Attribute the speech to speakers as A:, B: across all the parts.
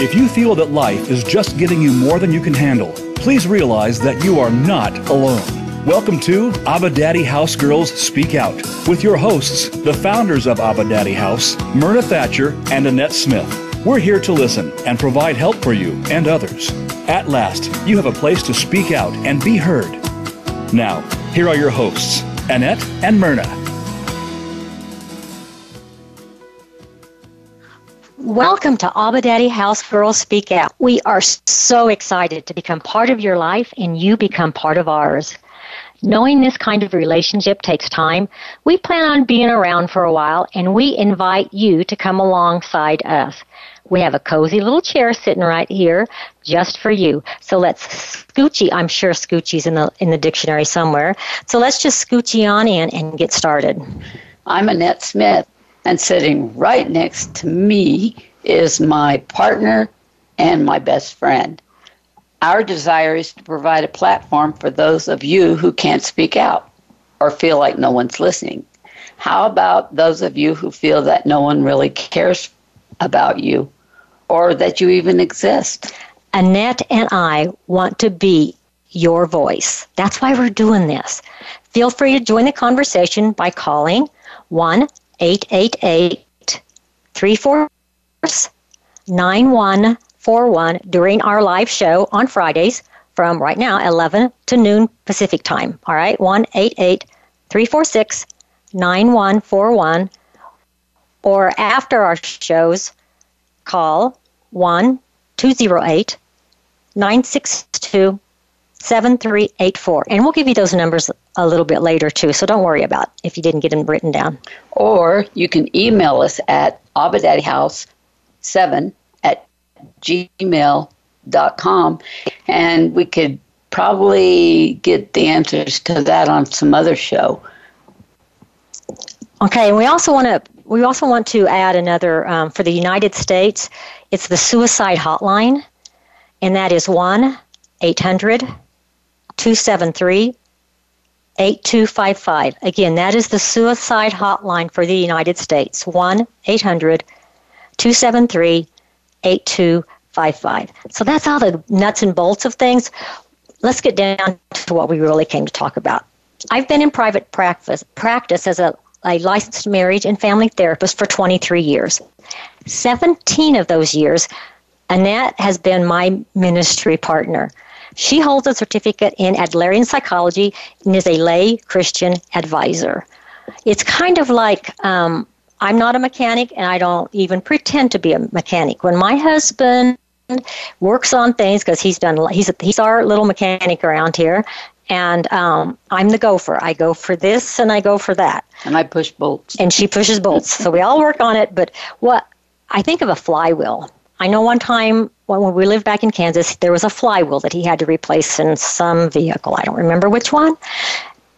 A: If you feel that life is just giving you more than you can handle, please realize that you are not alone. Welcome to Abba Daddy House Girls Speak Out with your hosts, the founders of Abba Daddy House, Myrna Thatcher and Annette Smith. We're here to listen and provide help for you and others. At last, you have a place to speak out and be heard. Now, here are your hosts, Annette and Myrna.
B: Welcome to Abba Daddy House Girls Speak Out. We are so excited to become part of your life and you become part of ours. Knowing this kind of relationship takes time, we plan on being around for a while and we invite you to come alongside us. We have a cozy little chair sitting right here just for you. So let's scoochie. I'm sure scoochie's in the in the dictionary somewhere. So let's just scoochie on in and get started.
C: I'm Annette Smith, and sitting right next to me is my partner and my best friend. Our desire is to provide a platform for those of you who can't speak out or feel like no one's listening. How about those of you who feel that no one really cares about you or that you even exist?
B: Annette and I want to be your voice. That's why we're doing this. Feel free to join the conversation by calling 1 888 346 9141 during our live show on Fridays from right now 11 to noon Pacific time. All right, 1 346 9141. Or after our shows, call 1 208 962 7384. And we'll give you those numbers a little bit later too, so don't worry about if you didn't get them written down.
C: Or you can email us at abadaddyhouse7 at gmail.com and we could probably get the answers to that on some other show.
B: Okay, and we also want to we also want to add another um, for the United States. It's the suicide hotline, and that is one 800 273 8255. Again, that is the suicide hotline for the United States 1 800 273 8255. So that's all the nuts and bolts of things. Let's get down to what we really came to talk about. I've been in private practice, practice as a, a licensed marriage and family therapist for 23 years. 17 of those years, Annette has been my ministry partner. She holds a certificate in Adlerian psychology and is a lay Christian advisor. It's kind of like um, I'm not a mechanic and I don't even pretend to be a mechanic. When my husband works on things because he's done he's he's our little mechanic around here and um, I'm the gopher. I go for this and I go for that.
C: And I push bolts.
B: And she pushes bolts. so we all work on it. But what I think of a flywheel. I know one time when we lived back in Kansas, there was a flywheel that he had to replace in some vehicle. I don't remember which one,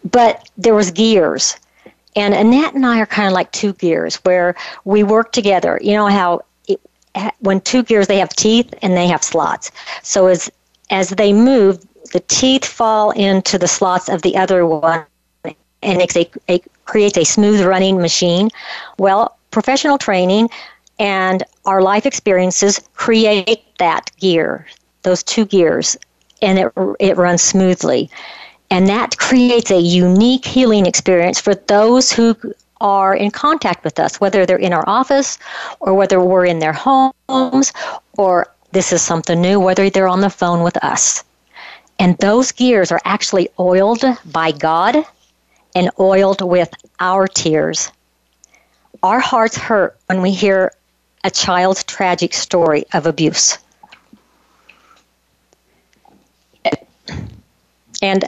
B: but there was gears. And Annette and I are kind of like two gears where we work together. You know how it, when two gears they have teeth and they have slots. So as as they move, the teeth fall into the slots of the other one, and it, it creates a smooth running machine. Well, professional training and our life experiences create that gear, those two gears, and it, it runs smoothly. And that creates a unique healing experience for those who are in contact with us, whether they're in our office or whether we're in their homes or this is something new, whether they're on the phone with us. And those gears are actually oiled by God and oiled with our tears. Our hearts hurt when we hear a child's tragic story of abuse. And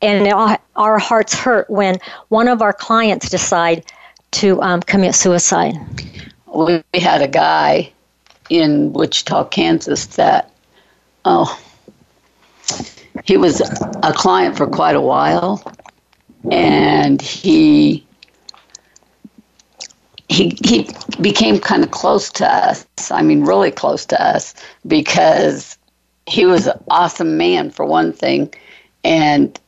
B: and our hearts hurt when one of our clients decide to um, commit suicide.
C: We had a guy in Wichita, Kansas that oh he was a client for quite a while and he he he became kind of close to us. I mean, really close to us because he was an awesome man for one thing, and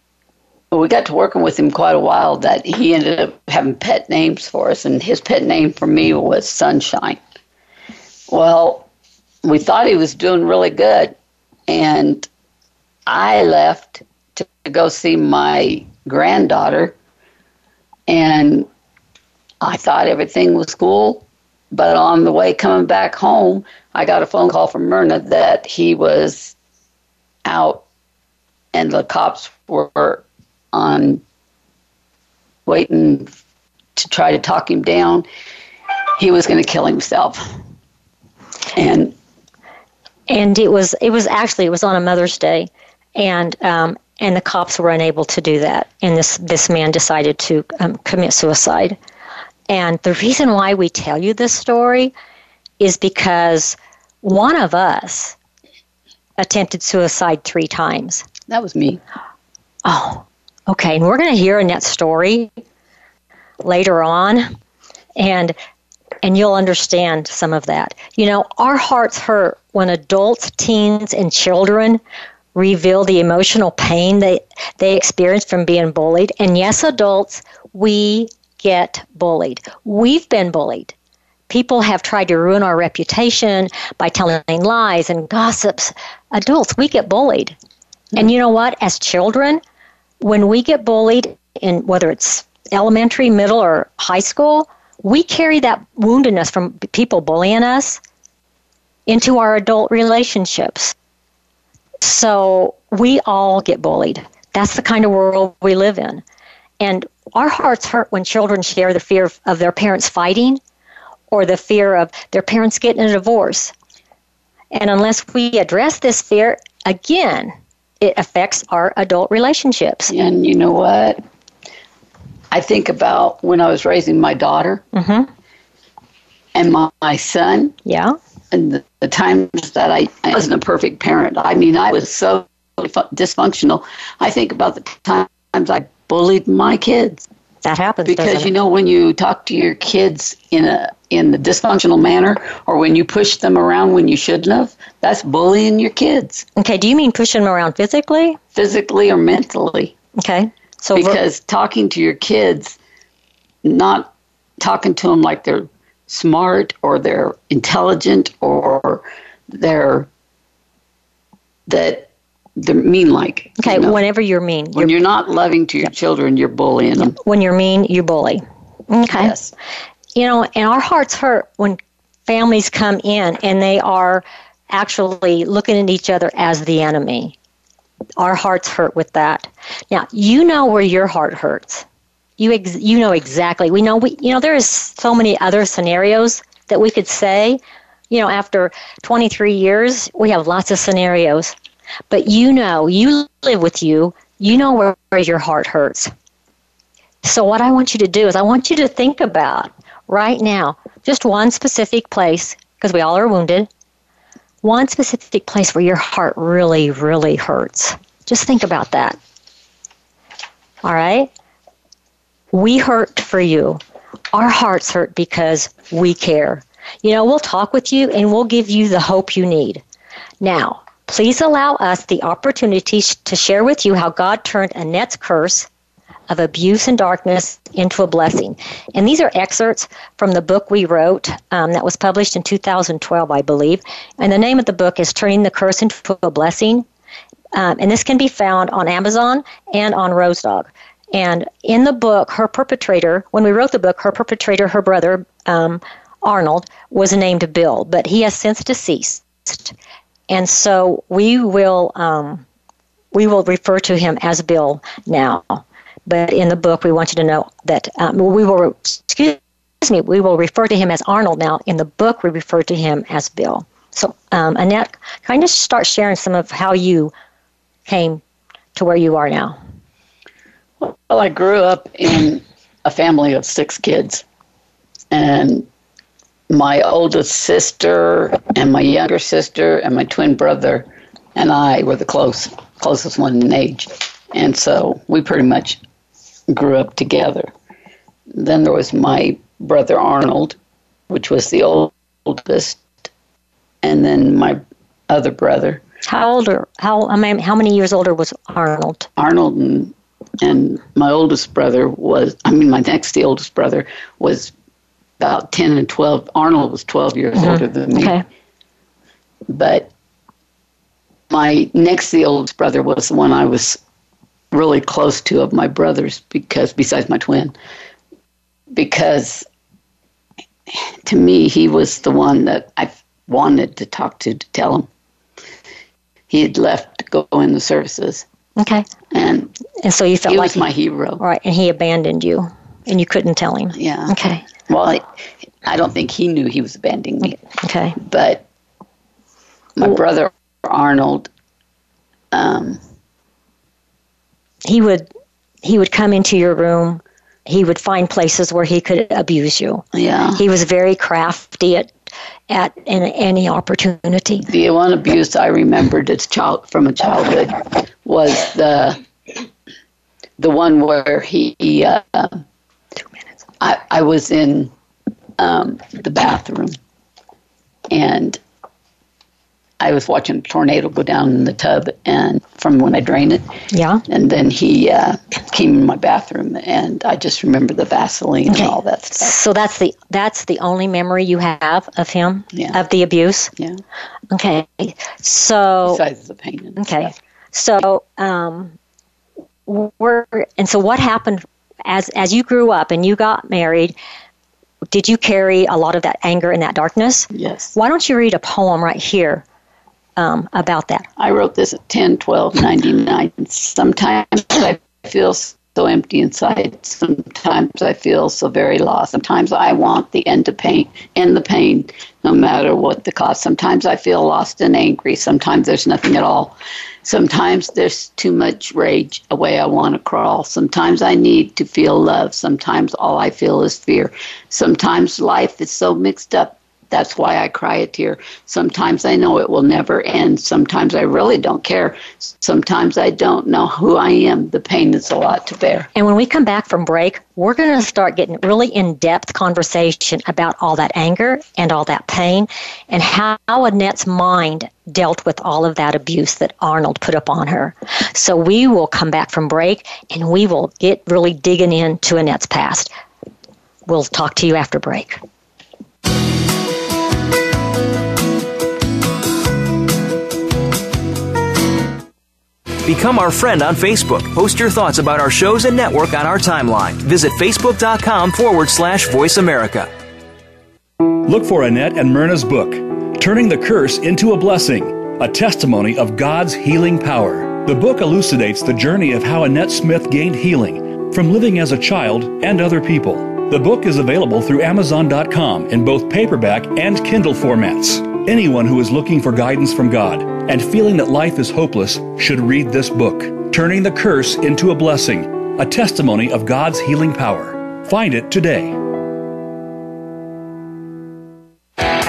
C: we got to working with him quite a while. That he ended up having pet names for us, and his pet name for me was Sunshine. Well, we thought he was doing really good. And I left to go see my granddaughter. And I thought everything was cool. But on the way coming back home, I got a phone call from Myrna that he was out and the cops were on waiting to try to talk him down. He was going to kill himself. And
B: and it was it was actually it was on a Mother's Day, and um, and the cops were unable to do that, and this this man decided to um, commit suicide. And the reason why we tell you this story is because one of us attempted suicide three times.
C: That was me.
B: Oh, okay. And we're going to hear Annette's story later on, and and you'll understand some of that. You know, our hearts hurt when adults, teens, and children reveal the emotional pain they they experience from being bullied. And yes, adults, we get bullied. We've been bullied. People have tried to ruin our reputation by telling lies and gossips. Adults, we get bullied. And you know what? As children, when we get bullied in whether it's elementary, middle, or high school, we carry that woundedness from people bullying us into our adult relationships. So we all get bullied. That's the kind of world we live in. And our hearts hurt when children share the fear of their parents fighting or the fear of their parents getting a divorce. And unless we address this fear, again, it affects our adult relationships.
C: And you know what? I think about when I was raising my daughter
B: mm-hmm.
C: and my, my, son.
B: Yeah.
C: And the, the times that I, I, wasn't a perfect parent. I mean, I was so dysfunctional. I think about the times I bullied my kids.
B: That happens
C: because you know when you talk to your kids in a in the dysfunctional manner, or when you push them around when you shouldn't have, that's bullying your kids.
B: Okay. Do you mean pushing them around physically?
C: Physically or mentally.
B: Okay.
C: So because ver- talking to your kids, not talking to them like they're smart or they're intelligent or they're that they're mean like.
B: Okay, you know? whenever you're mean.
C: When you're, you're not loving to your yep. children, you're bullying them.
B: When you're mean, you bully. Okay. Yes. You know, and our hearts hurt when families come in and they are actually looking at each other as the enemy our hearts hurt with that. Now, you know where your heart hurts. You ex- you know exactly. We know we you know there is so many other scenarios that we could say. You know, after 23 years, we have lots of scenarios. But you know, you live with you. You know where, where your heart hurts. So what I want you to do is I want you to think about right now just one specific place because we all are wounded one specific place where your heart really, really hurts. Just think about that. All right? We hurt for you. Our hearts hurt because we care. You know, we'll talk with you and we'll give you the hope you need. Now, please allow us the opportunity to share with you how God turned Annette's curse of abuse and darkness into a blessing. And these are excerpts from the book we wrote um, that was published in 2012, I believe. And the name of the book is Turning the Curse into a Blessing. Um, and this can be found on Amazon and on RoseDog. And in the book, her perpetrator, when we wrote the book, her perpetrator, her brother, um, Arnold, was named Bill, but he has since deceased. And so we will um, we will refer to him as Bill now. But in the book, we want you to know that um, we will, excuse me, we will refer to him as Arnold now. In the book, we refer to him as Bill. So, um, Annette, kind of start sharing some of how you came to where you are now.
C: Well, I grew up in a family of six kids, and my oldest sister and my younger sister and my twin brother and I were the close closest one in age, and so we pretty much grew up together. Then there was my brother Arnold, which was the oldest, and then my other brother.
B: How older? How I mean, how many years older was Arnold?
C: Arnold and and my oldest brother was. I mean, my next the oldest brother was about ten and twelve. Arnold was twelve years mm-hmm. older than me. Okay. but my next the oldest brother was the one I was really close to of my brothers because besides my twin because to me he was the one that I wanted to talk to to tell him he had left to go in the services
B: Okay.
C: and
B: And so you felt
C: he
B: like
C: was my hero
B: right, and he abandoned you, and you couldn't tell him.
C: yeah
B: Okay.
C: Well I, don't think he knew he was abandoning me
B: Okay.
C: but my brother Arnold um,
B: He would he would come into your room. He would find places where he could abuse you.
C: yeah
B: He was very crafty at at in any opportunity.
C: the one abuse I remembered as child from a childhood was the the one where he uh. I, I was in um, the bathroom and I was watching a tornado go down in the tub and from when I drained it
B: Yeah.
C: and then he uh, came in my bathroom and I just remember the Vaseline
B: Okay.
C: and all that stuff.
B: So that's the that's the only memory you have of him
C: Yeah.
B: of the abuse.
C: Yeah.
B: Okay. So
C: Besides the pain.
B: Okay.
C: stuff.
B: So, um, we're, and so what happened as as you grew up and you got married? Did you carry a lot of that anger and that darkness?
C: Yes.
B: Why don't you read a poem right here um, about that?
C: I wrote this at 10, 12, 99. Sometimes I feel so empty inside. Sometimes I feel so very lost. Sometimes I want the end to pain, end the pain, no matter what the cost. Sometimes I feel lost and angry. Sometimes there's nothing at all. Sometimes there's too much rage, away I want to crawl. Sometimes I need to feel love. Sometimes all I feel is fear. Sometimes life is so mixed up. That's why I cry a tear. Sometimes I know it will never end. Sometimes I really don't care. Sometimes I don't know who I am. The pain is a lot to bear.
B: And when we come back from break, we're going to start getting really in depth conversation about all that anger and all that pain and how Annette's mind dealt with all of that abuse that Arnold put up on her. So we will come back from break and we will get really digging into Annette's past. We'll talk to you after break.
D: Become our friend on Facebook. Post your thoughts about our shows and network on our timeline. Visit facebook.com forward slash voice America.
A: Look for Annette and Myrna's book, Turning the Curse into a Blessing, a testimony of God's healing power. The book elucidates the journey of how Annette Smith gained healing from living as a child and other people. The book is available through Amazon.com in both paperback and Kindle formats. Anyone who is looking for guidance from God and feeling that life is hopeless should read this book, Turning the Curse into a Blessing, a testimony of God's healing power. Find it today.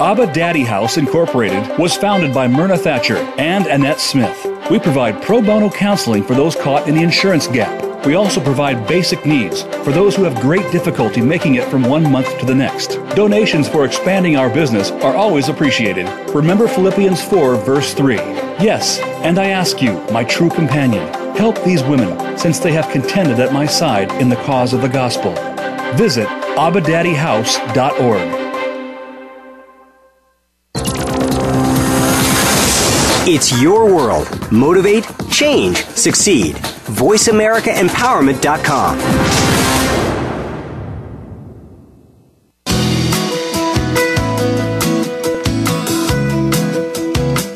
A: Abba Daddy House Incorporated was founded by Myrna Thatcher and Annette Smith. We provide pro bono counseling for those caught in the insurance gap. We also provide basic needs for those who have great difficulty making it from one month to the next. Donations for expanding our business are always appreciated. Remember Philippians 4, verse 3. Yes, and I ask you, my true companion, help these women since they have contended at my side in the cause of the gospel. Visit abadaddyhouse.org.
E: It's your world. Motivate, change, succeed. VoiceAmericaEmpowerment.com.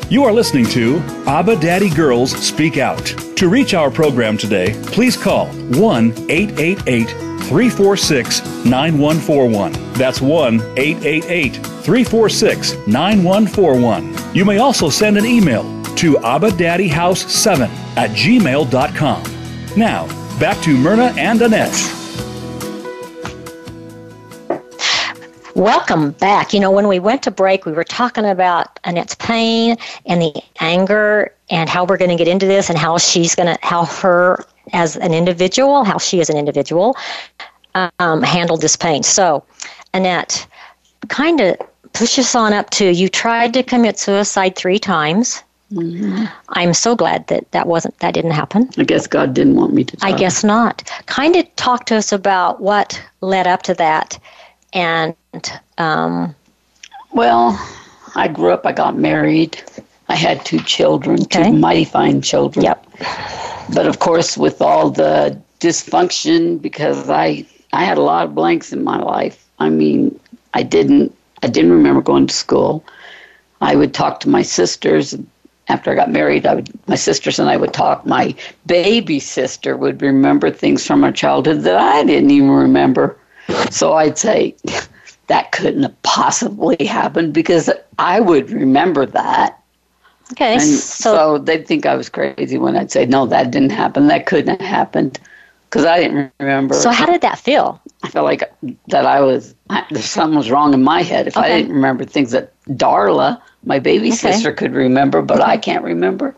A: You are listening to Abba Daddy Girls Speak Out. To reach our program today, please call 1 888 346 9141. That's 1 888 346 9141. You may also send an email to abadaddyhouse7 at gmail.com. Now, back to Myrna and Annette.
B: Welcome back. You know, when we went to break, we were talking about Annette's pain and the anger and how we're going to get into this and how she's going to, how her as an individual, how she as an individual um, handled this pain. So, Annette, kind of push us on up to you tried to commit suicide three times. Mm-hmm. I'm so glad that that wasn't that didn't happen.
C: I guess God didn't want me to.
B: I guess not. Kind of talk to us about what led up to that, and um,
C: well, I grew up. I got married. I had two children, okay. two mighty fine children.
B: Yep.
C: But of course, with all the dysfunction, because I I had a lot of blanks in my life. I mean, I didn't I didn't remember going to school. I would talk to my sisters after I got married. I would my sisters and I would talk. My baby sister would remember things from our childhood that I didn't even remember. So I'd say that couldn't have possibly happened because I would remember that.
B: Okay.
C: And so, so they'd think I was crazy when I'd say, no, that didn't happen. That couldn't have happened because I didn't remember.
B: So how did that feel?
C: I felt like that I was, something was wrong in my head if okay. I didn't remember things that Darla, my baby okay. sister, could remember, but I can't remember.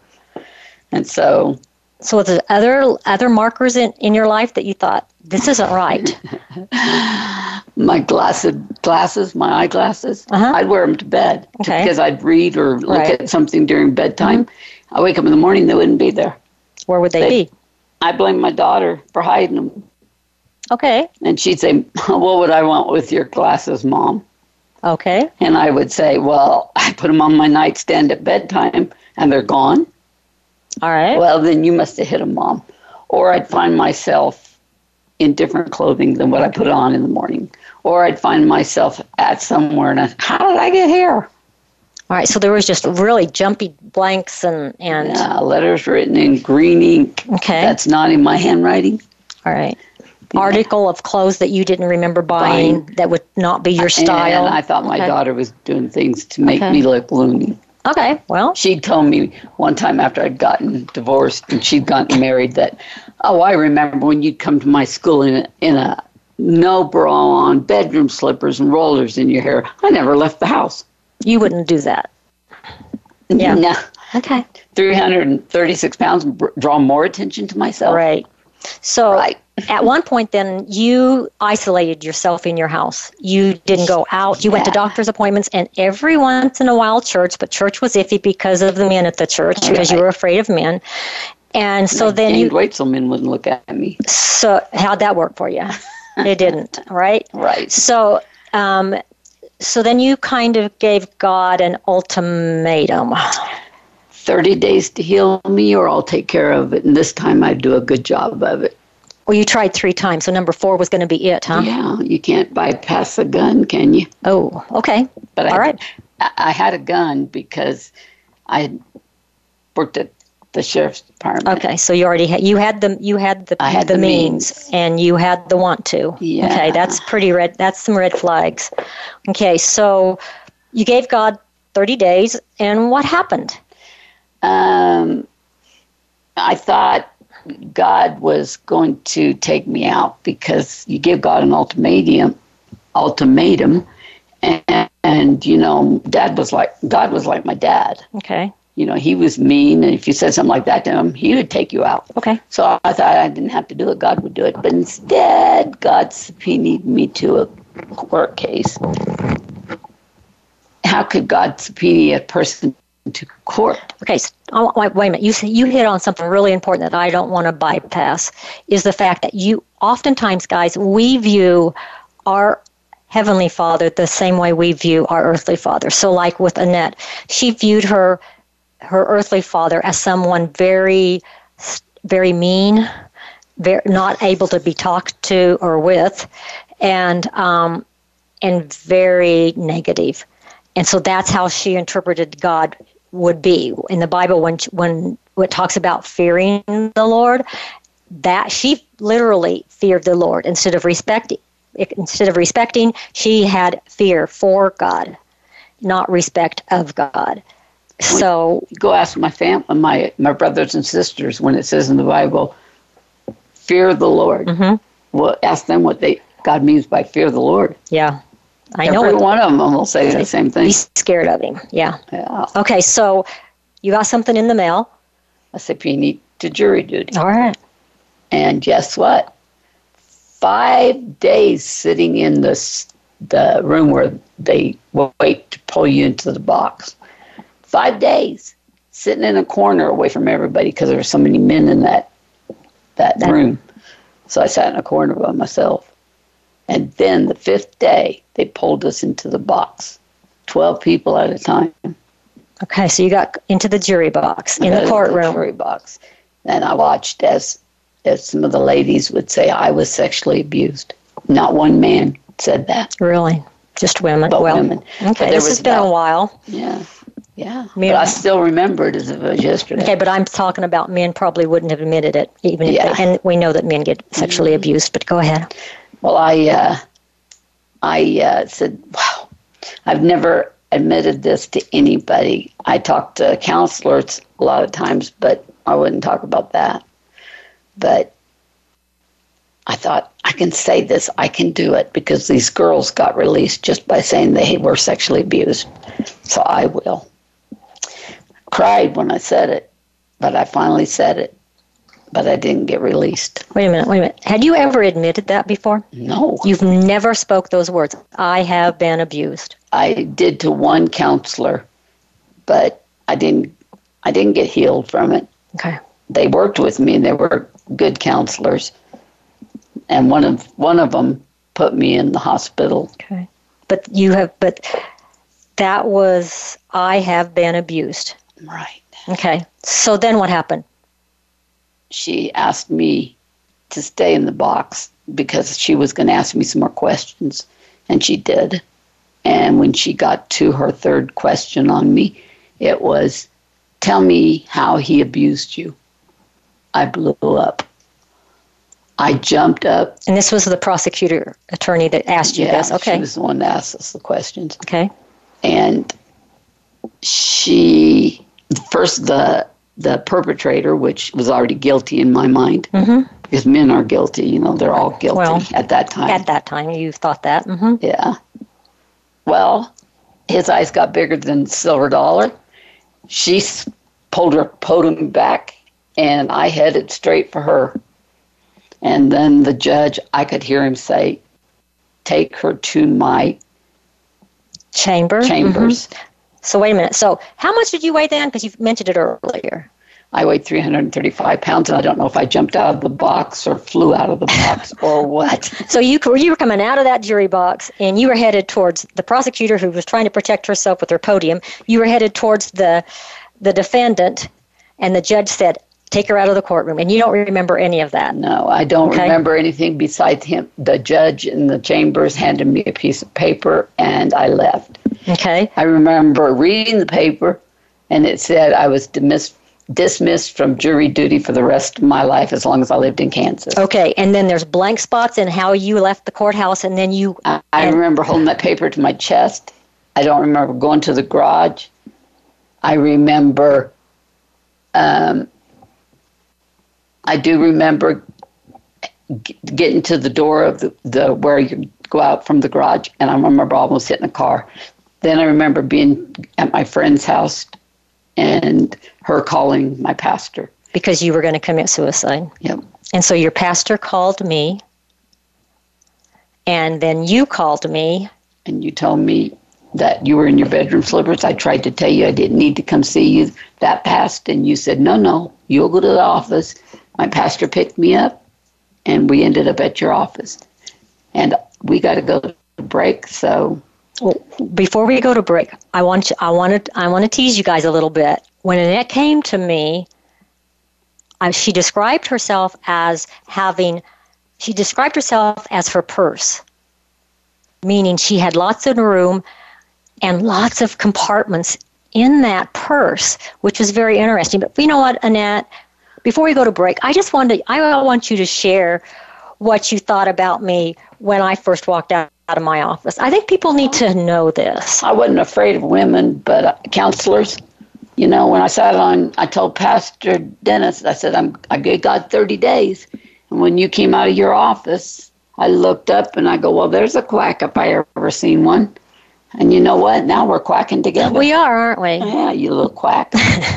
C: And so.
B: So was there other, other markers in, in your life that you thought, this isn't right?
C: my glasses, glasses, my eyeglasses. Uh-huh. I'd wear them to bed okay. because I'd read or look right. at something during bedtime. Mm-hmm. I wake up in the morning, they wouldn't be there.
B: Where would they They'd, be?
C: I blame my daughter for hiding them.
B: Okay.
C: And she'd say, "What would I want with your glasses, mom?"
B: Okay.
C: And I would say, "Well, I put them on my nightstand at bedtime, and they're gone."
B: All right.
C: Well, then you must have hit a mom. Or I'd find myself in different clothing than what I put on in the morning or I'd find myself at somewhere and I, how did I get here?
B: All right, so there was just really jumpy blanks and and
C: yeah, letters written in green ink.
B: Okay,
C: that's not in my handwriting.
B: All right, article of clothes that you didn't remember buying, buying. that would not be your style.
C: And I thought my okay. daughter was doing things to make okay. me look loony.
B: Okay, well,
C: she told me one time after I'd gotten divorced and she'd gotten married that, oh, I remember when you'd come to my school in a, in a no bra on, bedroom slippers, and rollers in your hair. I never left the house.
B: You wouldn't do that. Yeah.
C: No.
B: Okay.
C: 336 pounds draw more attention to myself.
B: Right. So right. At one point, then you isolated yourself in your house. You didn't go out. You yeah. went to doctor's appointments, and every once in a while, church. But church was iffy because of the men at the church, right. because you were afraid of men. And so then you
C: wait till men wouldn't look at me.
B: So how'd that work for you? it didn't, right?
C: Right.
B: So, um, so then you kind of gave God an ultimatum.
C: 30 days to heal me, or I'll take care of it. And this time I'd do a good job of it.
B: Well, you tried three times, so number four was going to be it, huh?
C: Yeah, you can't bypass a gun, can you?
B: Oh, okay.
C: But
B: all
C: I,
B: right.
C: I had a gun because I worked at the sheriff's department.
B: Okay, so you already had you had the you had the I
C: had
B: the,
C: the
B: means,
C: means,
B: and you had the want to.
C: Yeah.
B: Okay, that's pretty red. That's some red flags. Okay, so you gave God thirty days, and what happened?
C: Um, I thought God was going to take me out because you give God an ultimatum, ultimatum, and, and you know, Dad was like God was like my dad.
B: Okay
C: you know, he was mean, and if you said something like that to him, he would take you out.
B: Okay.
C: So I thought I didn't have to do it; God would do it. But instead, God subpoenaed me to a court case. How could God subpoena a person to court?
B: Okay, so, oh, wait, wait a minute. You you hit on something really important that I don't want to bypass. Is the fact that you oftentimes, guys, we view our Heavenly Father the same way we view our earthly father. So, like with Annette, she viewed her her earthly father as someone very, very mean, very not able to be talked to or with, and um, and very negative. And so that's how she interpreted God would be in the Bible when when it talks about fearing the Lord. That she literally feared the Lord instead of respecting. Instead of respecting, she had fear for God, not respect of God. So
C: go ask my family, my my brothers and sisters when it says in the Bible, "Fear the Lord."
B: Mm-hmm.
C: Well, ask them what they God means by fear the Lord.
B: Yeah. I know
C: Every one of them will say the same thing.
B: Be scared of him. Yeah.
C: Yeah.
B: Okay, so you got something in the mail.
C: I subpoenaed to jury duty.
B: All right.
C: And guess what? Five days sitting in this the room where they wait to pull you into the box. Five days sitting in a corner away from everybody because there were so many men in that that
B: That-
C: room. So I sat in a corner by myself. And then the fifth day, they pulled us into the box, twelve people at a time.
B: Okay, so you got into the jury box in the courtroom.
C: jury box. And I watched as as some of the ladies would say I was sexually abused. Not one man said that,
B: Really? Just women?
C: but
B: well,
C: women.
B: Okay, this has been a while.
C: Yeah, yeah.
B: Me-
C: but I still remember it as if it was yesterday.
B: Okay, but I'm talking about men probably wouldn't have admitted it, even if
C: Yeah.
B: they, and we know that men get sexually mm-hmm. abused, but go ahead.
C: Well, I uh, I uh, said, wow, I've never admitted this to anybody. I talked to counselors a lot of times, but I wouldn't talk about that. But I thought, I can say this, I can do it because these girls got released just by saying they were sexually abused. So I will. Cried when I said it, but I finally said it. But I didn't get released.
B: Wait a minute, wait a minute. Had you ever admitted that before?
C: No.
B: You've never spoke those words. I have been abused.
C: I did to one counselor, but I didn't I didn't get healed from it.
B: Okay.
C: They worked with me and they were good counselors. And one of one of them put me in the hospital.
B: Okay. But you have, but that was, I have been abused.
C: Right.
B: Okay. So then what happened?
C: She asked me to stay in the box because she was going to ask me some more questions and she did. And when she got to her third question on me, it was tell me how he abused you. I blew up. I jumped up.
B: And this was the prosecutor attorney that asked you
C: yeah,
B: this. Okay.
C: she was the one that asked us the questions.
B: okay.
C: And she first the the perpetrator, which was already guilty in my mind,
B: Mhm.
C: because men are guilty. You know, they're all guilty
B: Well,
C: at that time.
B: At that time, you thought that. hmm
C: Yeah. Well, his eyes got bigger than silver dollar. She pulled her podium back, and I headed straight for her. And then the judge, I could hear him say, "Take her to my
B: Chamber.
C: chambers."
B: Mhm. So wait a minute. So how much did you weigh then? Because you mentioned it earlier.
C: I weighed 335 pounds, and I don't know if I jumped out of the box or flew out of the box or what.
B: So you were- you were coming out of that jury box, and you were headed towards the prosecutor who was trying to protect herself with her podium. You were headed towards the the defendant, and the judge said, "Take her out of the courtroom." And you don't remember any of that.
C: No, I don't
B: Okay.
C: remember anything besides him. The judge in the chambers handed me a piece of paper, and I left.
B: Okay.
C: I remember reading the paper, and it said I was dismissed, dismissed from jury duty for the rest of my life as long as I lived in Kansas.
B: Okay. And then there's blank spots in how you left the courthouse, and then you.
C: I, I
B: and-
C: remember holding that paper to my chest. I don't remember going to the garage. I remember, um, I do remember g- getting to the door of the, the where you go out from the garage, and I remember almost hitting a car. Then I remember being at my friend's house and her calling my pastor.
B: because you were going to commit suicide.
C: Yep.
B: And so your pastor called me, and then you called me.
C: and you told me that you were in your bedroom slippers. I tried to tell you I didn't need to come see you. That passed, and you said, no, no, you'll go to the office. My pastor picked me up, and we ended up at your office. And we got to go to break, so
B: Well, before we go to break, I want you, I want to I want to tease you guys a little bit. When Annette came to me, she described herself as having she described herself as her purse, meaning she had lots in her room and lots of compartments in that purse, which was very interesting. But you know what, Annette? Before we go to break, I just wanted I want you to share what you thought about me when I first walked out, out of my office. I think people need to know this.
C: I wasn't afraid of women, but uh, counselors. You know, when I sat on, I told Pastor Dennis, I said, I'm, I got 30 days. And when you came out of your office, I looked up and I go, well, there's a quack if I ever seen one. And you know what? Now we're quacking together.
B: We are, aren't we?
C: Yeah, you little quack.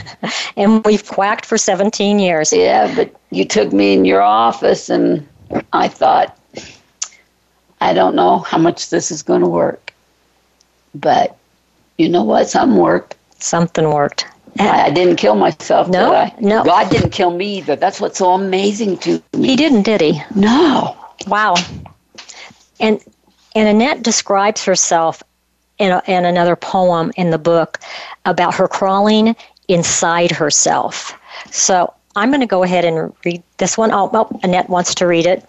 B: and we've quacked for 17 years.
C: Yeah, but you took me in your office and I thought, I don't know how much this is going to work. But you know what? Something worked.
B: Something worked.
C: I, I didn't kill myself,
B: No,
C: did I?
B: no.
C: God didn't kill me either. That's what's so amazing to me.
B: He didn't, did he?
C: No.
B: Wow. And and Annette describes herself in, a, in another poem in the book about her crawling inside herself. So I'm going to go ahead and read this one. Oh, well, Annette wants to read it.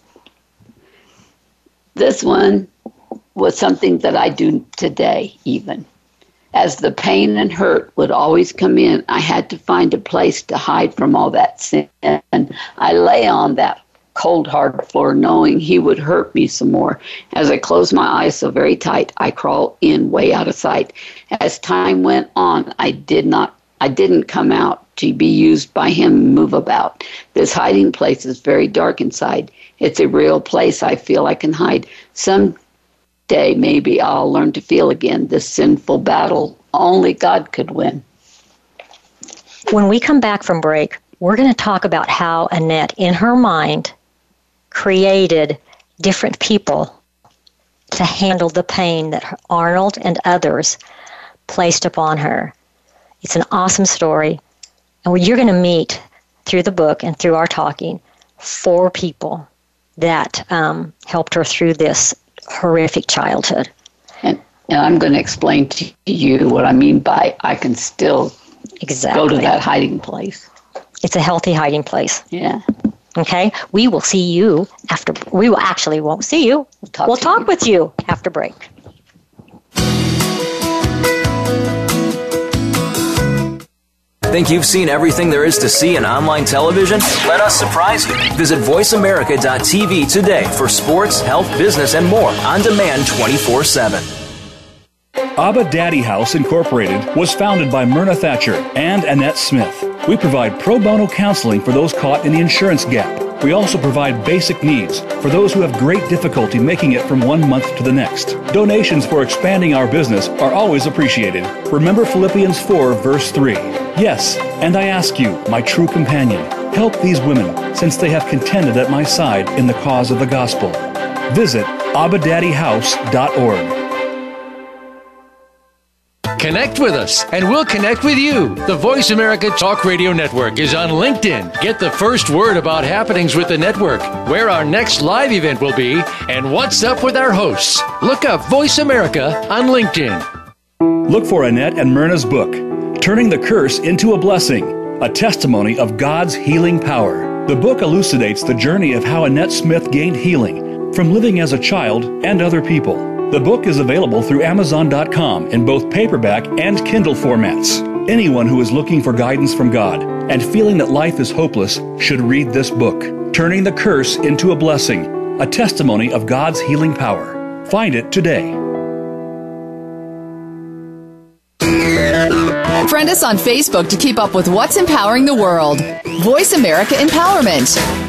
C: This one was something that I do today, even. As the pain and hurt would always come in, I had to find a place to hide from all that sin. And I lay on that cold, hard floor, knowing he would hurt me some more. As I closed my eyes so very tight, I crawled in way out of sight. As time went on, I did not I didn't come out to be used by him move about. This hiding place is very dark inside. It's a real place I feel I can hide. Someday maybe I'll learn to feel again this sinful battle only God could win.
B: When we come back from break, we're going to talk about how Annette, in her mind, created different people to handle the pain that Arnold and others placed upon her. It's an awesome story. And you're going to meet through the book and through our talking four people that um, helped her through this horrific childhood.
C: And, and I'm going to explain to you what I mean by I can still
B: Exactly.
C: go to that hiding place.
B: It's a healthy hiding place.
C: Yeah.
B: Okay? We will see you after, we will actually won't see you.
C: We'll talk
B: we'll talk
C: you.
B: with you after break.
D: Think you've seen everything there is to see in online television? Let us surprise you. Visit VoiceAmerica.tv today for sports, health, business, and more on demand 24 7.
A: Abba Daddy House Incorporated was founded by Myrna Thatcher and Annette Smith. We provide pro bono counseling for those caught in the insurance gap. We also provide basic needs for those who have great difficulty making it from one month to the next. Donations for expanding our business are always appreciated. Remember Philippians 4, verse 3. Yes, and I ask you, my true companion, help these women since they have contended at my side in the cause of the gospel. Visit abadaddyhouse.org.
F: Connect with us, and we'll connect with you. The Voice America Talk Radio Network is on LinkedIn. Get the first word about happenings with the network, where our next live event will be, and what's up with our hosts. Look up Voice America on LinkedIn.
A: Look for Annette and Myrna's book, Turning the Curse into a Blessing, a testimony of God's healing power. The book elucidates the journey of how Annette Smith gained healing from living as a child and other people. The book is available through Amazon.com in both paperback and Kindle formats. Anyone who is looking for guidance from God and feeling that life is hopeless should read this book, Turning the Curse into a Blessing, a testimony of God's healing power. Find it today.
G: Friend us on Facebook to keep up with what's empowering the world. Voice America Empowerment.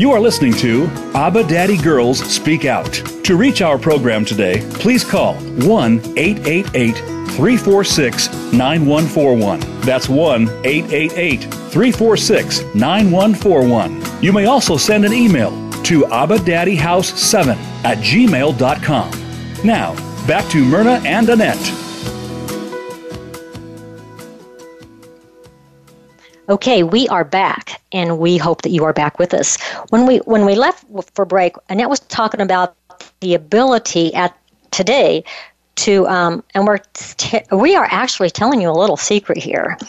A: You are listening to Abba Daddy Girls Speak Out. To reach our program today, please call 1 888 346 9141. That's 1 888 346 9141. You may also send an email to abadaddyhouse7 at gmail.com. Now, back to Myrna and Annette.
B: Okay, we are back, and we hope that you are back with us. When we when we left for break, Annette was talking about the ability at today to, um, and we're t- we are actually telling you a little secret here.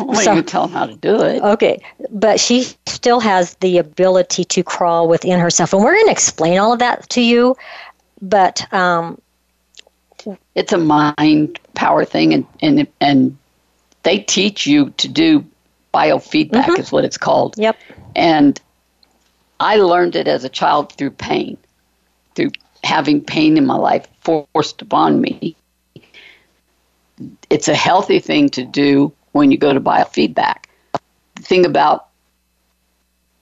C: Well,
B: So-
C: you tell them how to do it.
B: Okay, but she still has the ability to crawl within herself, and we're going to explain all of that to you. But um,
C: It's a mind power thing, and and and they teach you to do biofeedback mm-hmm. is what it's called.
B: yep,
C: And I learned it as a child through pain, through having pain in my life forced upon me. It's a healthy thing to do when you go to biofeedback. The thing about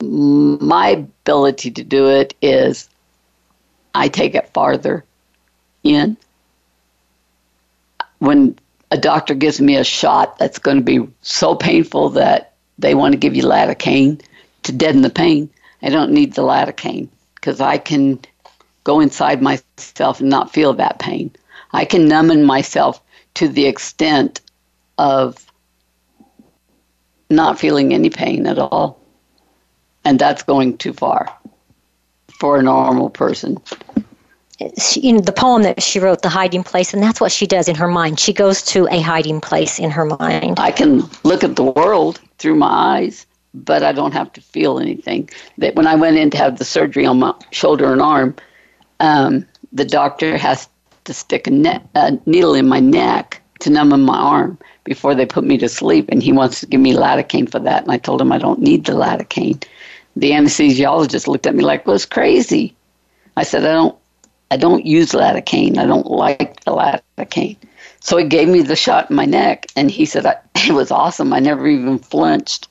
C: my ability to do it is I take it farther in. When a doctor gives me a shot that's going to be so painful that they want to give you lidocaine to deaden the pain, I don't need the lidocaine because I can go inside myself and not feel that pain. I can numb in myself to the extent of not feeling any pain at all. And that's going too far for a normal person.
B: You the poem that she wrote, The Hiding Place, and that's what she does in her mind. She goes to a hiding place in her mind.
C: I can look at the world through my eyes, but I don't have to feel anything. That when I went in to have the surgery on my shoulder and arm, um, the doctor has to stick a, ne- a needle in my neck to numb my arm before they put me to sleep, and he wants to give me lidocaine for that. And I told him I don't need the lidocaine. The anesthesiologist looked at me like, well, "Was crazy?" I said, "I don't, I don't use lidocaine. I don't like the lidocaine." So he gave me the shot in my neck, and he said it was awesome. I never even flinched.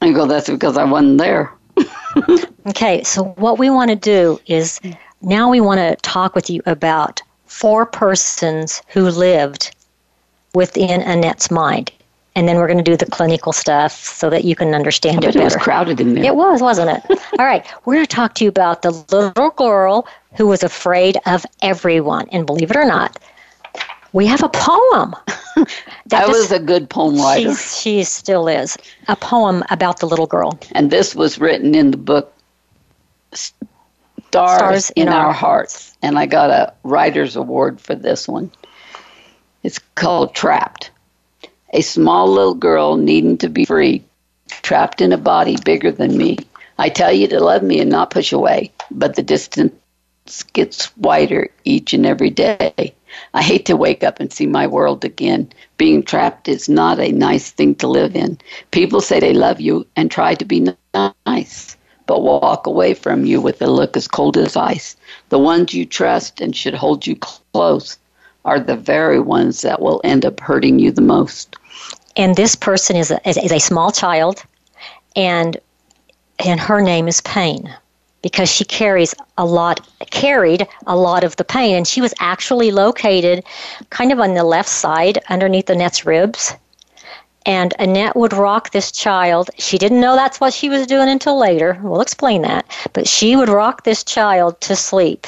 C: I go, "That's because I wasn't there."
B: okay, so what we want to do is now we want to talk with you about four persons who lived within Annette's mind. And then we're going to do the clinical stuff so that you can understand it better.
C: It was crowded in there.
B: It was, wasn't it? All right. We're going to talk to you about the little girl who was afraid of everyone. And believe it or not, we have a poem.
C: That I was a good poem writer.
B: She still is. A poem about the little girl.
C: And this was written in the book Stars, Stars in, in our, our Hearts. And I got a writer's award for this one. It's called Trapped. A small little girl needing to be free, trapped in a body bigger than me. I tell you to love me and not push away, but the distance gets wider each and every day. I hate to wake up and see my world again. Being trapped is not a nice thing to live in. People say they love you and try to be nice, but walk away from you with a look as cold as ice. The ones you trust and should hold you close are the very ones that will end up hurting you the most.
B: And this person is a, is a small child, and and her name is Pain because she carries a lot carried a lot of the pain and she was actually located kind of on the left side underneath Annette's ribs and Annette would rock this child. She didn't know that's what she was doing until later. We'll explain that. But she would rock this child to sleep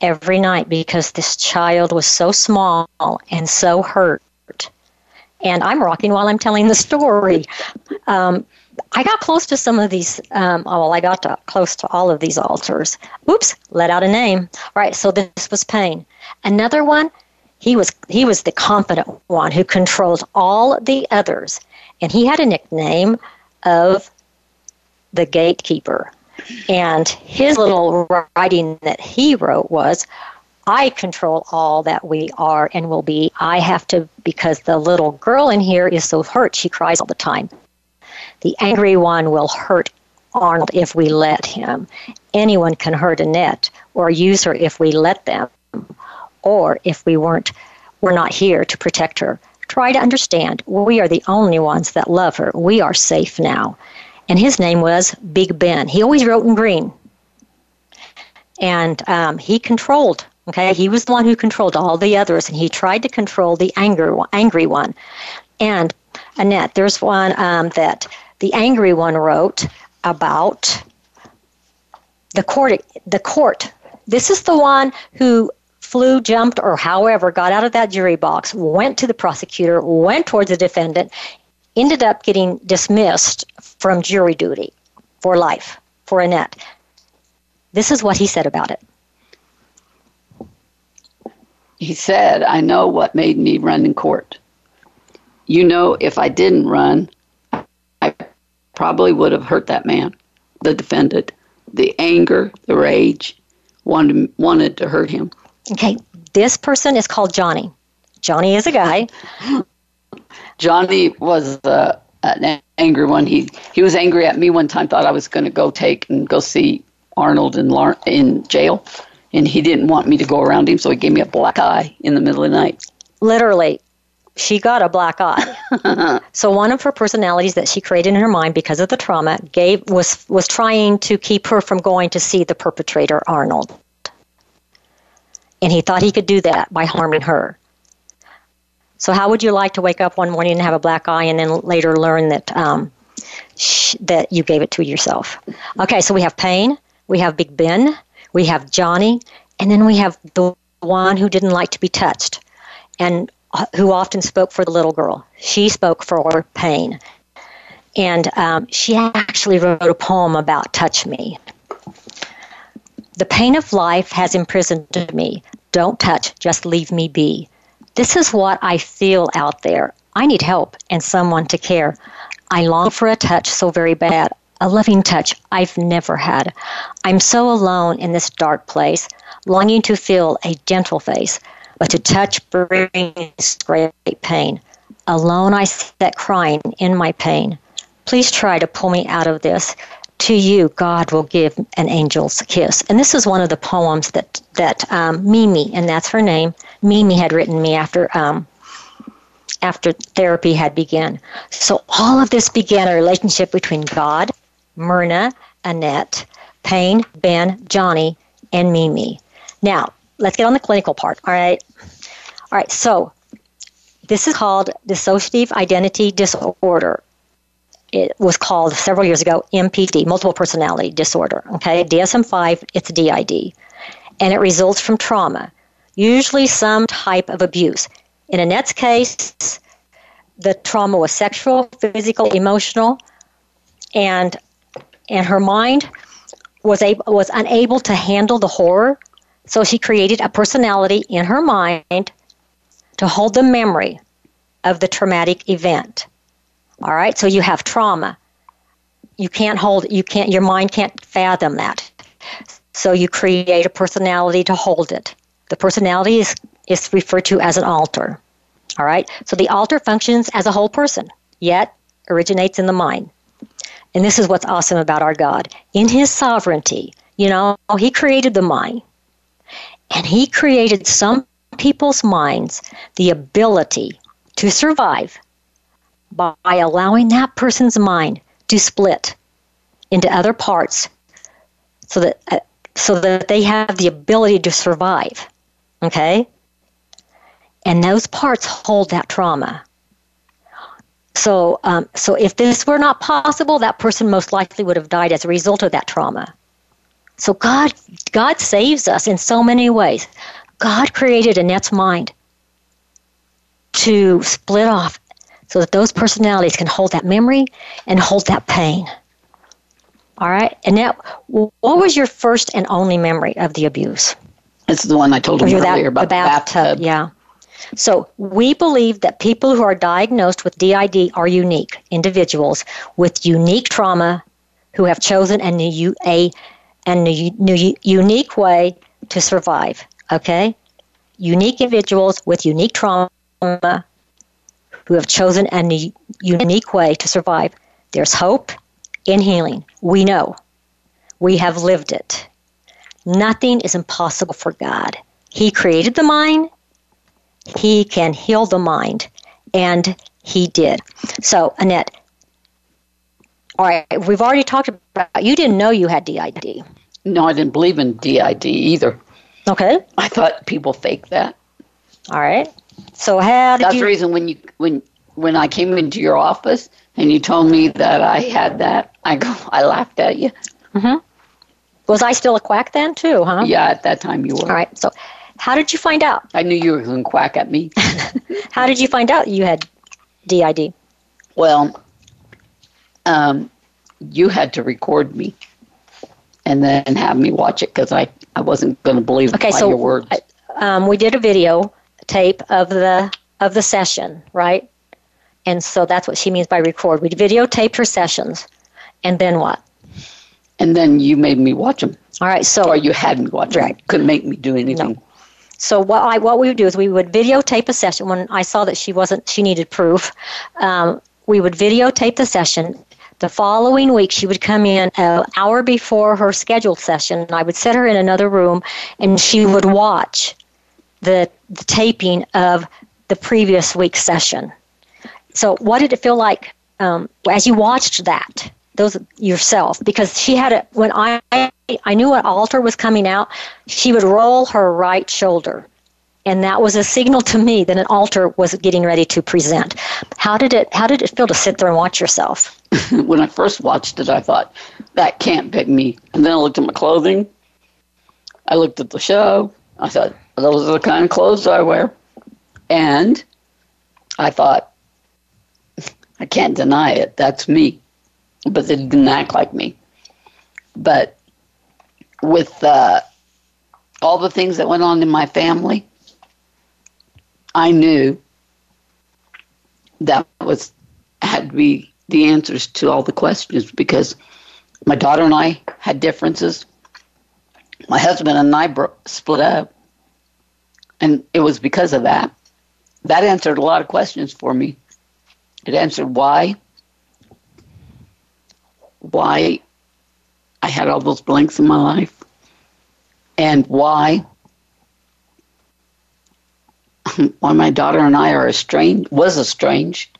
B: every night because this child was so small and so hurt. And I'm rocking while I'm telling the story. Um, I got close to some of these. Um, oh, well, I got to, close to all of these alters. Oops, let out a name. All right, so this was Pain. Another one, he was he was the confident one who controlled all the others, and he had a nickname of the gatekeeper. And his little writing that he wrote was, I control all that we are and will be. I have to, because the little girl in here is so hurt, she cries all the time. The angry one will hurt Arnold if we let him. Anyone can hurt Annette or use her if we let them, or if we weren't, we're not here to protect her. Try to understand. We are the only ones that love her. We are safe now and his name was Big Ben. He always wrote in green, and um, he controlled. Okay, he was the one who controlled all the others, and he tried to control the anger, angry one. And Annette, there's one um, that the angry one wrote about the court. The court. This is the one who flew, jumped, or however got out of that jury box, went to the prosecutor, went towards the defendant, ended up getting dismissed from jury duty for life for Annette. This is what he said about it.
C: He said, I know what made me run in court. You know, if I didn't run, I probably would have hurt that man, the defendant. The anger, the rage, wanted, wanted to hurt him.
B: Okay, this person is called Johnny. Johnny is a guy
C: Johnny was uh, an angry one. He he was angry at me one time. Thought I was going to go take and go see Arnold in in jail, and he didn't want me to go around him, so he gave me a black eye in the middle of the night.
B: Literally, she got a black eye. so one of her personalities that she created in her mind because of the trauma gave was was trying to keep her from going to see the perpetrator Arnold. And he thought he could do that by harming her. So how would you like to wake up one morning and have a black eye and then later learn that um, sh- that you gave it to yourself? Okay, so we have pain, we have Big Ben, we have Johnny, and then we have the one who didn't like to be touched and who often spoke for the little girl. She spoke for pain. And um, she actually wrote a poem about Touch Me. The pain of life has imprisoned me. Don't touch, just leave me be. This is what I feel out there. I need help and someone to care. I long for a touch so very bad, a loving touch I've never had. I'm so alone in this dark place, longing to feel a gentle face, but to touch brings great pain. Alone I sit crying in my pain. Please try to pull me out of this. To you, God will give an angel's kiss. And this is one of the poems that that um, Mimi, and that's her name, Mimi had written me after um, after therapy had begun. So all of this began a relationship between God, Myrna, Annette, Pain, Ben, Johnny, and Mimi. Now, let's get on the clinical part. All right. All right. So this is called dissociative identity disorder. It was called several years ago MPD, multiple personality disorder. Okay, DSM 5, it's DID. And it results from trauma, usually some type of abuse. In Annette's case, the trauma was sexual, physical, emotional, and and her mind was able, was unable to handle the horror so she created a personality in her mind to hold the memory of the traumatic event. All right, so you have trauma. You can't hold you can't your mind can't fathom that. So you create a personality to hold it. The personality is, is referred to as an alter. All right? So the alter functions as a whole person, yet originates in the mind. And this is what's awesome about our God. In his sovereignty, you know, he created the mind. And he created some people's minds the ability to survive by allowing that person's mind to split into other parts so that uh, so that they have the ability to survive okay and those parts hold that trauma so um, so if this were not possible that person most likely would have died as a result of that trauma so God, God saves us in so many ways. God created Annette's mind to split off so that those personalities can hold that memory and hold that pain. All right. Annette, what was your first and only memory of the abuse?
C: It's the one I told you earlier about, the bathtub.
B: Yeah. So we believe that people who are diagnosed with DID are unique individuals with unique trauma who have chosen a, a and a new, unique way to survive. Okay? Unique individuals with unique trauma who have chosen a unique way to survive. There's hope in healing. We know. We have lived it. Nothing is impossible for God. He created the mind, He can heal the mind, and He did. So, Annette, all right, we've already talked about you didn't know you had DID.
C: No, I didn't believe in DID either.
B: Okay.
C: I thought people fake that.
B: All right. So how
C: That's
B: you...
C: the reason when you when when I came into your office and you told me that I had that, I go I laughed at you.
B: Mhm. Was I still a quack then too, huh?
C: Yeah, at that time you were.
B: All right. So how did you find out?
C: I knew you were going to quack at me.
B: how did you find out you had DID?
C: Well, um, you had to record me and then have me watch it because I, I wasn't going to believe
B: okay, so,
C: your words.
B: Um, we did a video tape of the of the session, right? And so that's what she means by record. We videotaped her sessions, and then what?
C: And then you made me watch them.
B: All right, so
C: or you had me watch right. them. Couldn't make me do anything.
B: No. So what I what we would do is we would videotape a session when I saw that she wasn't she needed proof. Um, we would videotape the session the following week, she would come in an hour before her scheduled session. I would set her in another room, and she would watch the, the taping of the previous week's session. So, what did it feel like um, as you watched that? Those yourself, because she had it when I I knew an alter was coming out, she would roll her right shoulder, and that was a signal to me that an alter was getting ready to present. How did it How did it feel to sit there and watch yourself?
C: when I first watched it, I thought that can't be me, and then I looked at my clothing. I looked at the show. I thought those are the kind of clothes I wear, and I thought I can't deny it. That's me. But they didn't act like me. But with uh, all the things that went on in my family, I knew that was had to be the answers to all the questions because my daughter and I had differences. My husband and I bro- split up, and it was because of that. That answered a lot of questions for me. It answered why, why I had all those blanks in my life, and why why my daughter and I are estranged was a strange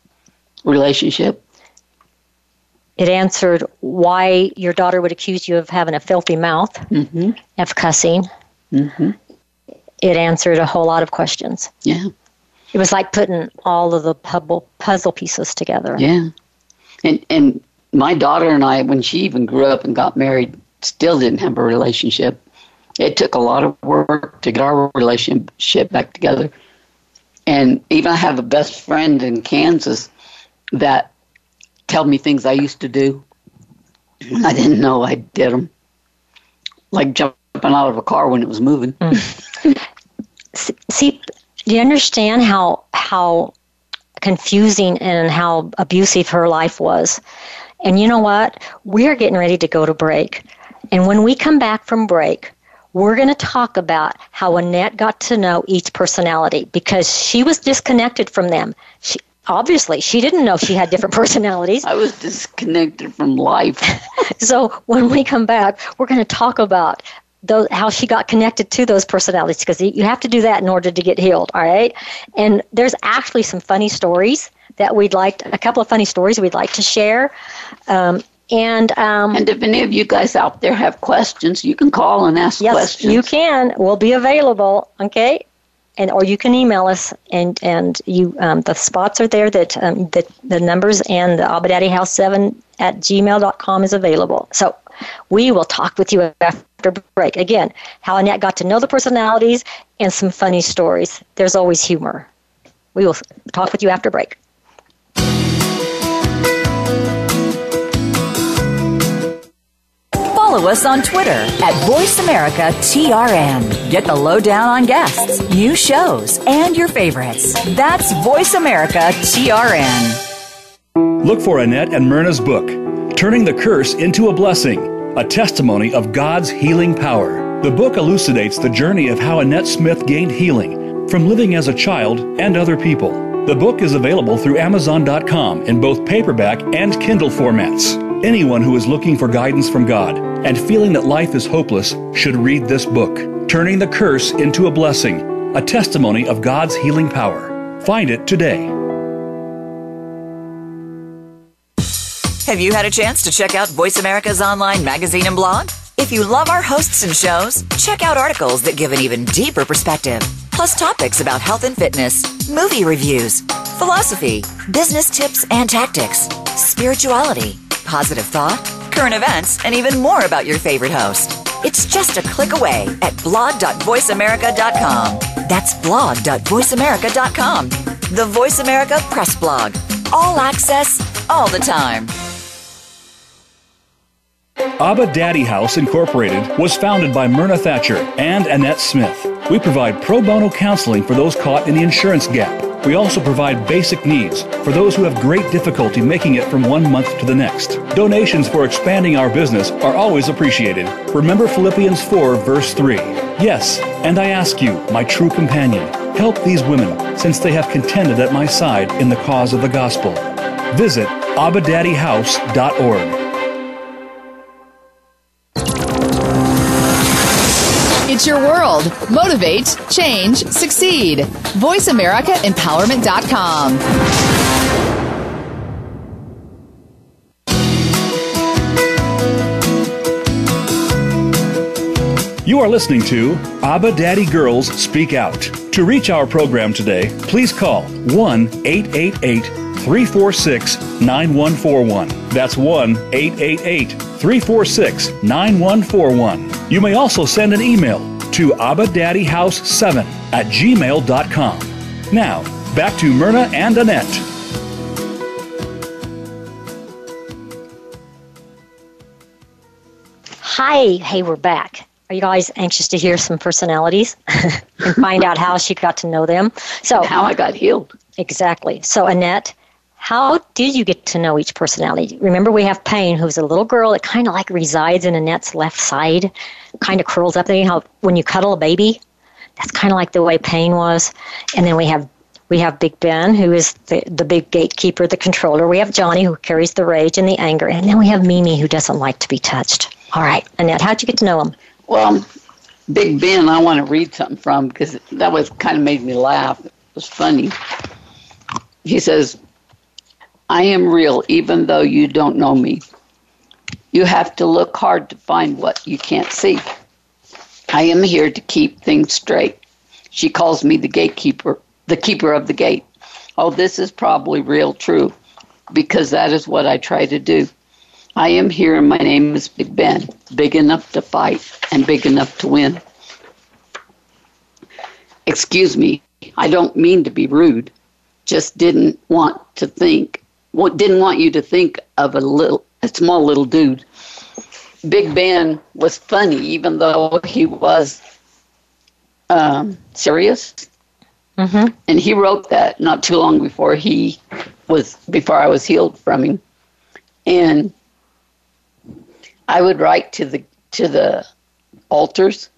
C: relationship.
B: It answered why your daughter would accuse you of having a filthy mouth,
C: Mm-hmm.
B: of cussing.
C: Mm-hmm.
B: It answered a whole lot of questions.
C: Yeah,
B: It was like putting all of the puzzle puzzle pieces together.
C: yeah. And and my daughter and I, when she even grew up and got married, still didn't have a relationship. It took a lot of work to get our relationship back together. And even I have a best friend in Kansas that tell me things I used to do. I didn't know I did them. Like jumping out of a car when it was moving. Mm.
B: See, do you understand how how confusing and how abusive her life was? And you know what? We're getting ready to go to break. And when we come back from break, we're going to talk about how Annette got to know each personality because she was disconnected from them. She, obviously, she didn't know she had different personalities.
C: I was disconnected from life.
B: So when we come back, we're going to talk about those, how she got connected to those personalities because you have to do that in order to get healed. All right, and there's actually some funny stories that we'd like, a couple of funny stories we'd like to share. Um, and um,
C: And if any of you guys out there have questions, you can call and ask
B: yes,
C: questions.
B: you can. We'll be available. Okay. And or you can email us, and and you um, the spots are there that um, the the numbers and the Abadaddy House seven at gmail.com is available. So we will talk with you after break. Again, how Annette got to know the personalities and some funny stories. There's always humor. We will talk with you after break.
H: Follow us on Twitter at VoiceAmericaTRN. Get the lowdown on guests, new shows, and your favorites. That's VoiceAmericaTRN.
A: Look for Annette and Myrna's book, Turning the Curse into a Blessing, a testimony of God's healing power. The book elucidates the journey of how Annette Smith gained healing from living as a child and other people. The book is available through Amazon.com in both paperback and Kindle formats. Anyone who is looking for guidance from God and feeling that life is hopeless should read this book, Turning the Curse into a Blessing, a testimony of God's healing power. Find it today.
H: Have you had a chance to check out Voice America's online magazine and blog? If you love our hosts and shows, check out articles that give an even deeper perspective, plus topics about health and fitness, movie reviews, philosophy, business tips and tactics, spirituality, positive thought, current events, and even more about your favorite host. It's just a click away at blog.voiceamerica.com. That's blog.voiceamerica.com. The Voice America Press Blog. All access, all the time.
A: Abba Daddy House Incorporated was founded by Myrna Thatcher and Annette Smith. We provide pro bono counseling for those caught in the insurance gap. We also provide basic needs for those who have great difficulty making it from one month to the next. Donations for expanding our business are always appreciated. Remember Philippians 4, verse 3. Yes, and I ask you, my true companion, help these women since they have contended at my side in the cause of the gospel. Visit abadaddyhouse.org.
G: Your world. Motivate, change, succeed. VoiceAmericaEmpowerment.com.
A: You are listening to ABBA Daddy Girls Speak Out. To reach our program today, please call 1 888 346 9141. That's 1 888 346 9141. You may also send an email to abbadaddyhouse7 at gmail.com. Now, back to Myrna and Annette.
B: Hi, hey, we're back. Are you guys anxious to hear some personalities and find out how she got to know them? So,
C: how I got healed.
B: Exactly. So, Annette, how did you get to know each personality? Remember, we have Pain, who's a little girl that kind of like resides in Annette's left side, kind of curls up there. You know, how when you cuddle a baby, that's kind of like the way Pain was. And then we have we have Big Ben, who is the, the big gatekeeper, the controller. We have Johnny, who carries the rage and the anger. And then we have Mimi, who doesn't like to be touched. All right, Annette, how'd you get to know him?
C: Well, Big Ben, I want to read something from because that was kind of made me laugh. It was funny. He says, I am real even though you don't know me. You have to look hard to find what you can't see. I am here to keep things straight. She calls me the gatekeeper, the keeper of the gate. Oh, this is probably real true because that is what I try to do. I am here and my name is Big Ben, big enough to fight and big enough to win. Excuse me, I don't mean to be rude, just didn't want to think, didn't want you to think of a little, a small little dude. Big Ben was funny, even though he was um, serious.
B: Mm-hmm.
C: And he wrote that not too long before he was, before I was healed from him. And I would write to the to the alters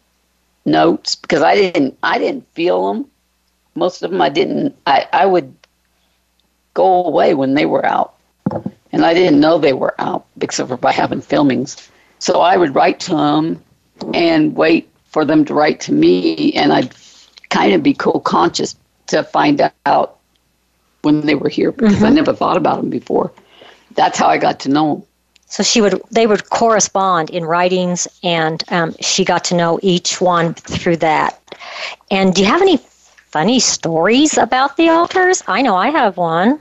C: notes because I didn't I didn't feel them. Most of them I didn't. I I would go away when they were out, and I didn't know they were out except for by having filmings. So I would write to them and wait for them to write to me, and I'd kind of be cool conscious to find out when they were here because mm-hmm. I never thought about them before. That's how I got to know them.
B: So she would, they would correspond in writings, and um, she got to know each one through that. And do you have any funny stories about the alters? I know I have one.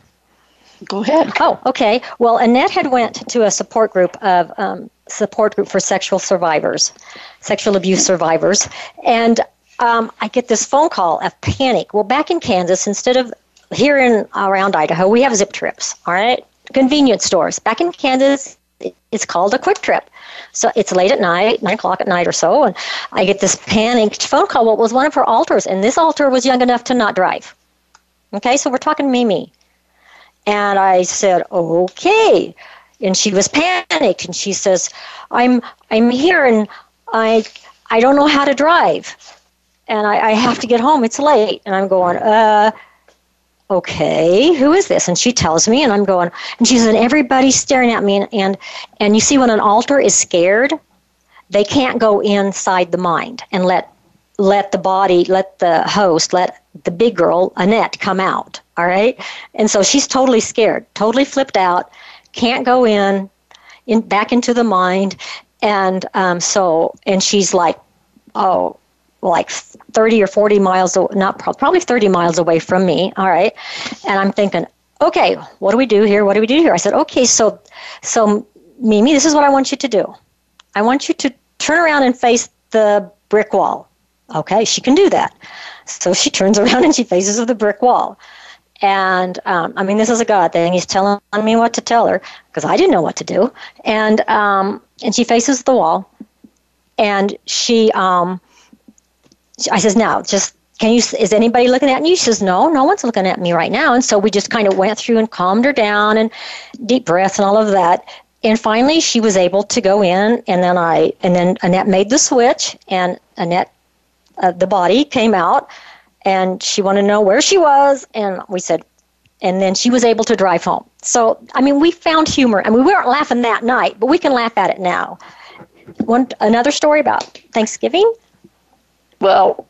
C: Go ahead.
B: Oh, okay. Well, Annette had went to a support group of um, support group for sexual survivors, sexual abuse survivors, and um, I get this phone call of panic. Well, back in Kansas, instead of here in around Idaho, we have zip trips. All right, convenience stores. Back in Kansas, it's called a quick trip. So it's late at night, nine o'clock at night or so, and I get this panicked phone call. Well, it was one of her alters, and this alter was young enough to not drive. Okay, so we're talking Mimi. And I said, okay. And she was panicked, and she says, I'm I'm here, and I I don't know how to drive, and I, I have to get home. It's late, and I'm going, uh okay, who is this? And she tells me, and I'm going, and she says, and everybody's staring at me. And, and, and you see, when an alter is scared, they can't go inside the mind and let let the body, let the host, let the big girl, Annette, come out. All right. And so she's totally scared, totally flipped out, can't go in, in back into the mind. And um, so, and she's like, oh, like 30 or 40 miles, not probably 30 miles away from me. All right. And I'm thinking, okay, what do we do here? What do we do here? I said, okay, so, so Mimi, this is what I want you to do. I want you to turn around and face the brick wall. Okay, she can do that. So she turns around and she faces the brick wall. And um, I mean, this is a God thing. He's telling me what to tell her because I didn't know what to do. And um, and she faces the wall, and she um, I says, now, just can you, is anybody looking at you? She says, no, no one's looking at me right now. And so we just kind of went through and calmed her down and deep breaths and all of that. And finally, she was able to go in, and then I, and then Annette made the switch, and Annette, uh, the body came out, and she wanted to know where she was, and we said, and then she was able to drive home. So, I mean, we found humor. I mean, we weren't laughing that night, but we can laugh at it now. One another story about Thanksgiving
C: Well,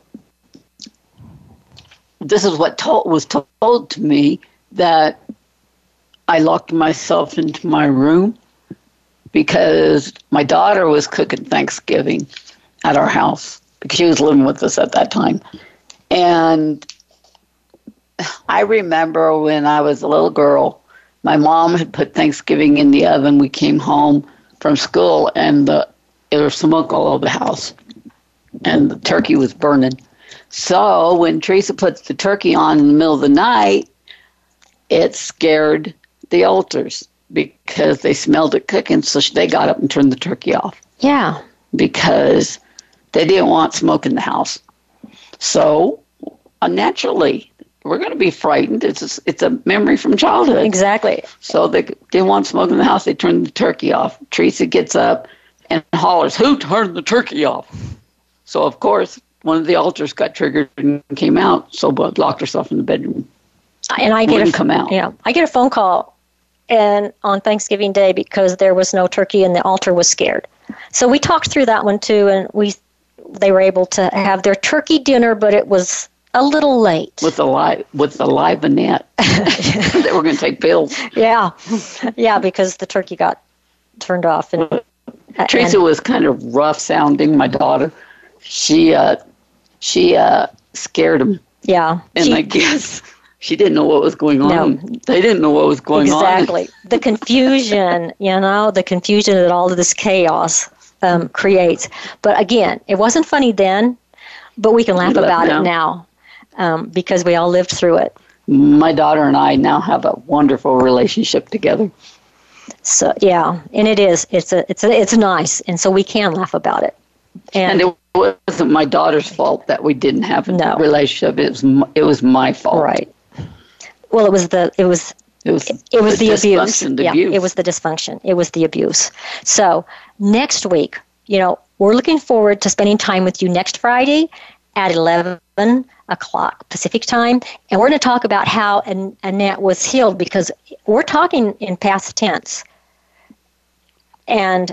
C: this is what was told to me that I locked myself into my room because my daughter was cooking Thanksgiving at our house because she was living with us at that time. And I remember when I was a little girl, my mom had put Thanksgiving in the oven. We came home from school and the, there was smoke all over the house and the turkey was burning. So when Teresa puts the turkey on in the middle of the night, it scared the alters because they smelled it cooking. So they got up and turned the turkey off.
B: Yeah.
C: Because they didn't want smoke in the house. So uh, naturally, we're going to be frightened. It's a, it's a memory from childhood.
B: Exactly.
C: So they didn't want smoke in the house. They turned the turkey off. Teresa gets up and hollers, "Who turned the turkey off?" So of course, one of the alters got triggered and came out. So Bud locked herself in the bedroom.
B: And I get a
C: come out.
B: Yeah, I get a phone call, and on Thanksgiving Day because there was no turkey and the alter was scared. So we talked through that one too, and we they were able to have their turkey dinner, but it was a little late.
C: with the live with the live Annette. they were going to take pills.
B: Yeah, yeah, because the turkey got turned off and.
C: Teresa
B: and-
C: was kind of rough sounding. My daughter, she uh, she uh, scared him,
B: yeah,
C: and
B: she-
C: I guess she didn't know what was going on.
B: No.
C: They didn't know what was going on.
B: exactly the confusion you know the confusion and all of this chaos um, creates but again it wasn't funny then but we can laugh
C: laugh
B: about
C: now.
B: it now um, because we all lived through it
C: My daughter and I now have a wonderful relationship together.
B: so yeah and it is it's a it's a, it's nice and so we can laugh about it
C: And it wasn't my daughter's fault that we didn't have a
B: No.
C: relationship. It was it was my fault.
B: right well it was the it was
C: It was
B: it was the, abuse. yeah,
C: abuse.
B: it was the dysfunction. It was the abuse. So next week, you know, we're looking forward to spending time with you next Friday at eleven o'clock Pacific time, and we're going to talk about how An- Annette was healed because we're talking in past tense, and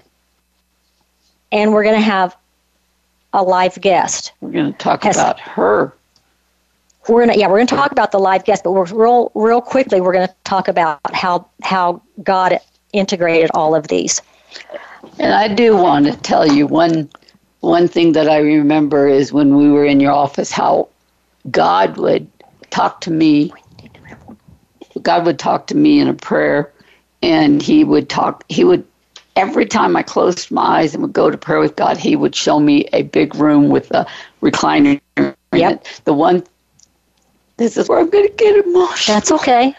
B: and we're going to have a live guest
C: We're going to talk
B: Yes.
C: about her.
B: We're gonna yeah we're gonna talk about the live guest, but we're real real quickly we're gonna talk about how how God integrated all of these.
C: And I do want to tell you one one thing that I remember is when we were in your office how God would talk to me. God would talk to me in a prayer and he would talk he would every time I closed my eyes and would go to prayer with God, he would show me a big room with a recliner in
B: Yep.
C: The one this is where I'm gonna get emotional.
B: That's okay.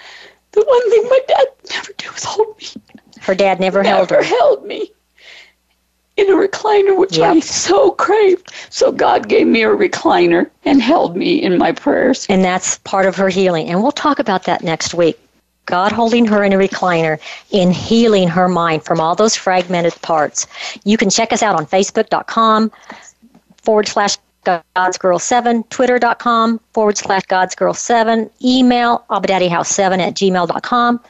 C: The one thing my dad never did was hold me
B: Her dad never held her.
C: never held me in a recliner, which
B: Yep.
C: I so craved. So God gave me a recliner and held me in my prayers.
B: And that's part of her healing. And we'll talk about that next week. God holding her in a recliner in healing her mind from all those fragmented parts. You can check us out on Facebook.com forward slash God's Girl 7, Twitter.com forward slash God's Girl 7, email abadaddyhouse7 at gmail.com,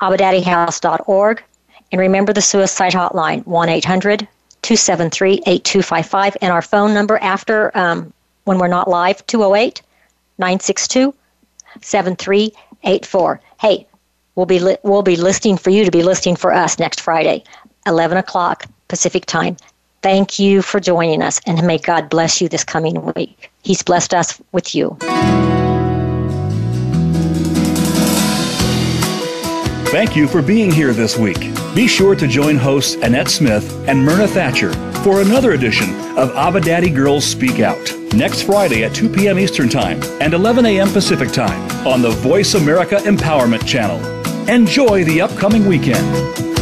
B: abadaddyhouse.org, and remember the suicide hotline 1 800 273 8255, and our phone number after um, when we're not live 208 962 7384. Hey, we'll be li- we'll be listening for you to be listening for us next Friday, 11 o'clock Pacific time. Thank you for joining us, and may God bless you this coming week. He's blessed us with you.
A: Thank you for being here this week. Be sure to join hosts Annette Smith and Myrna Thatcher for another edition of Abba Daddy Girls Speak Out next Friday at 2 p.m. Eastern Time and 11 a.m. Pacific Time on the Voice America Empowerment Channel. Enjoy the upcoming weekend.